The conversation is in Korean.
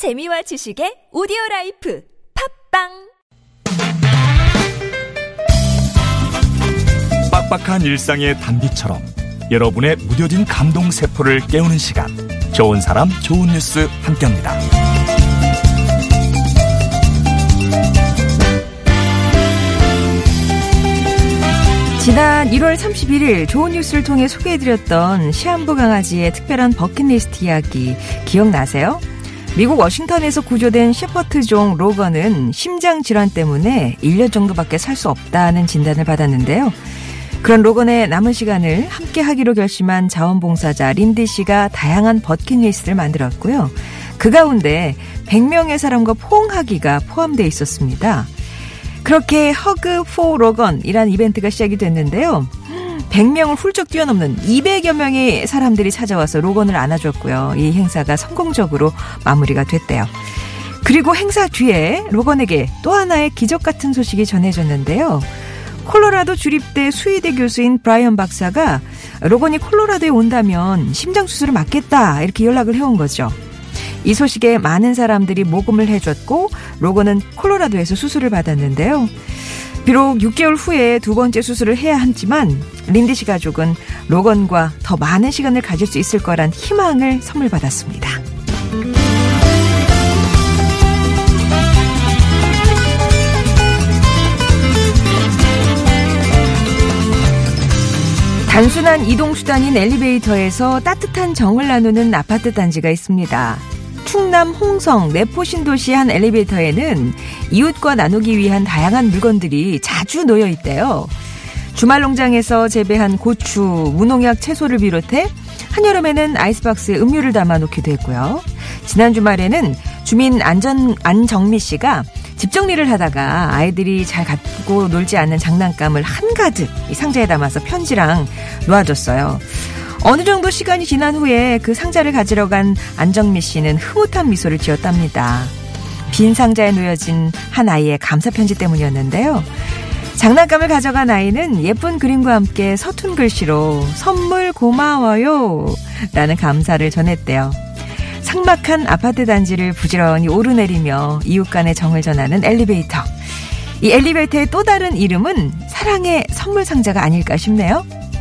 재미와 지식의 오디오 life 팟빵 빡빡한 일상의 단비처럼 여러분의 무뎌진 감동 세포를 깨우는 시간 좋은 사람 좋은 뉴스 함께합니다. 지난 1월 31일 좋은 뉴스를 통해 소개해드렸던 시한부 강아지의 특별한 버킷리스트 이야기 기억나세요? 미국 워싱턴에서 구조된 셰퍼트종 로건은 심장 질환 때문에 1년 정도밖에 살 수 없다는 진단을 받았는데요. 그런 로건의 남은 시간을 함께 하기로 결심한 자원봉사자 린디 씨가 다양한 버킷리스트를 만들었고요. 그 가운데 100명의 사람과 포옹하기가 포함되어 있었습니다. 그렇게 Hug for 로건이란 이벤트가 시작이 됐는데요. 100명을 훌쩍 뛰어넘는 200여 명의 사람들이 찾아와서 로건을 안아줬고요. 이 행사가 성공적으로 마무리가 됐대요. 그리고 행사 뒤에 로건에게 또 하나의 기적 같은 소식이 전해졌는데요. 콜로라도 주립대 수의대 교수인 브라이언 박사가 로건이 콜로라도에 온다면 심장 수술을 맞겠다 이렇게 연락을 해온 거죠. 이 소식에 많은 사람들이 모금을 해줬고 로건은 콜로라도에서 수술을 받았는데요. 비록 6개월 후에 두 번째 수술을 해야 하지만 린디 씨 가족은 로건과 더 많은 시간을 가질 수 있을 거란 희망을 선물 받았습니다. 단순한 이동수단인 엘리베이터에서 따뜻한 정을 나누는 아파트 단지가 있습니다. 충남 홍성 내포 신도시 한 엘리베이터에는 이웃과 나누기 위한 다양한 물건들이 자주 놓여 있대요. 주말 농장에서 재배한 고추, 무농약 채소를 비롯해 한여름에는 아이스박스에 음료를 담아 놓기도 했고요. 지난 주말에는 주민 안전, 안정미 씨가 집 정리를 하다가 아이들이 잘 갖고 놀지 않는 장난감을 한가득 상자에 담아서 편지랑 놓아줬어요. 어느 정도 시간이 지난 후에 그 상자를 가지러 간 안정미 씨는 흐뭇한 미소를 지었답니다. 빈 상자에 놓여진 한 아이의 감사 편지 때문이었는데요. 장난감을 가져간 아이는 예쁜 그림과 함께 서툰 글씨로 선물 고마워요 라는 감사를 전했대요. 상막한 아파트 단지를 부지런히 오르내리며 이웃 간의 정을 전하는 엘리베이터. 이 엘리베이터의 또 다른 이름은 사랑의 선물 상자가 아닐까 싶네요.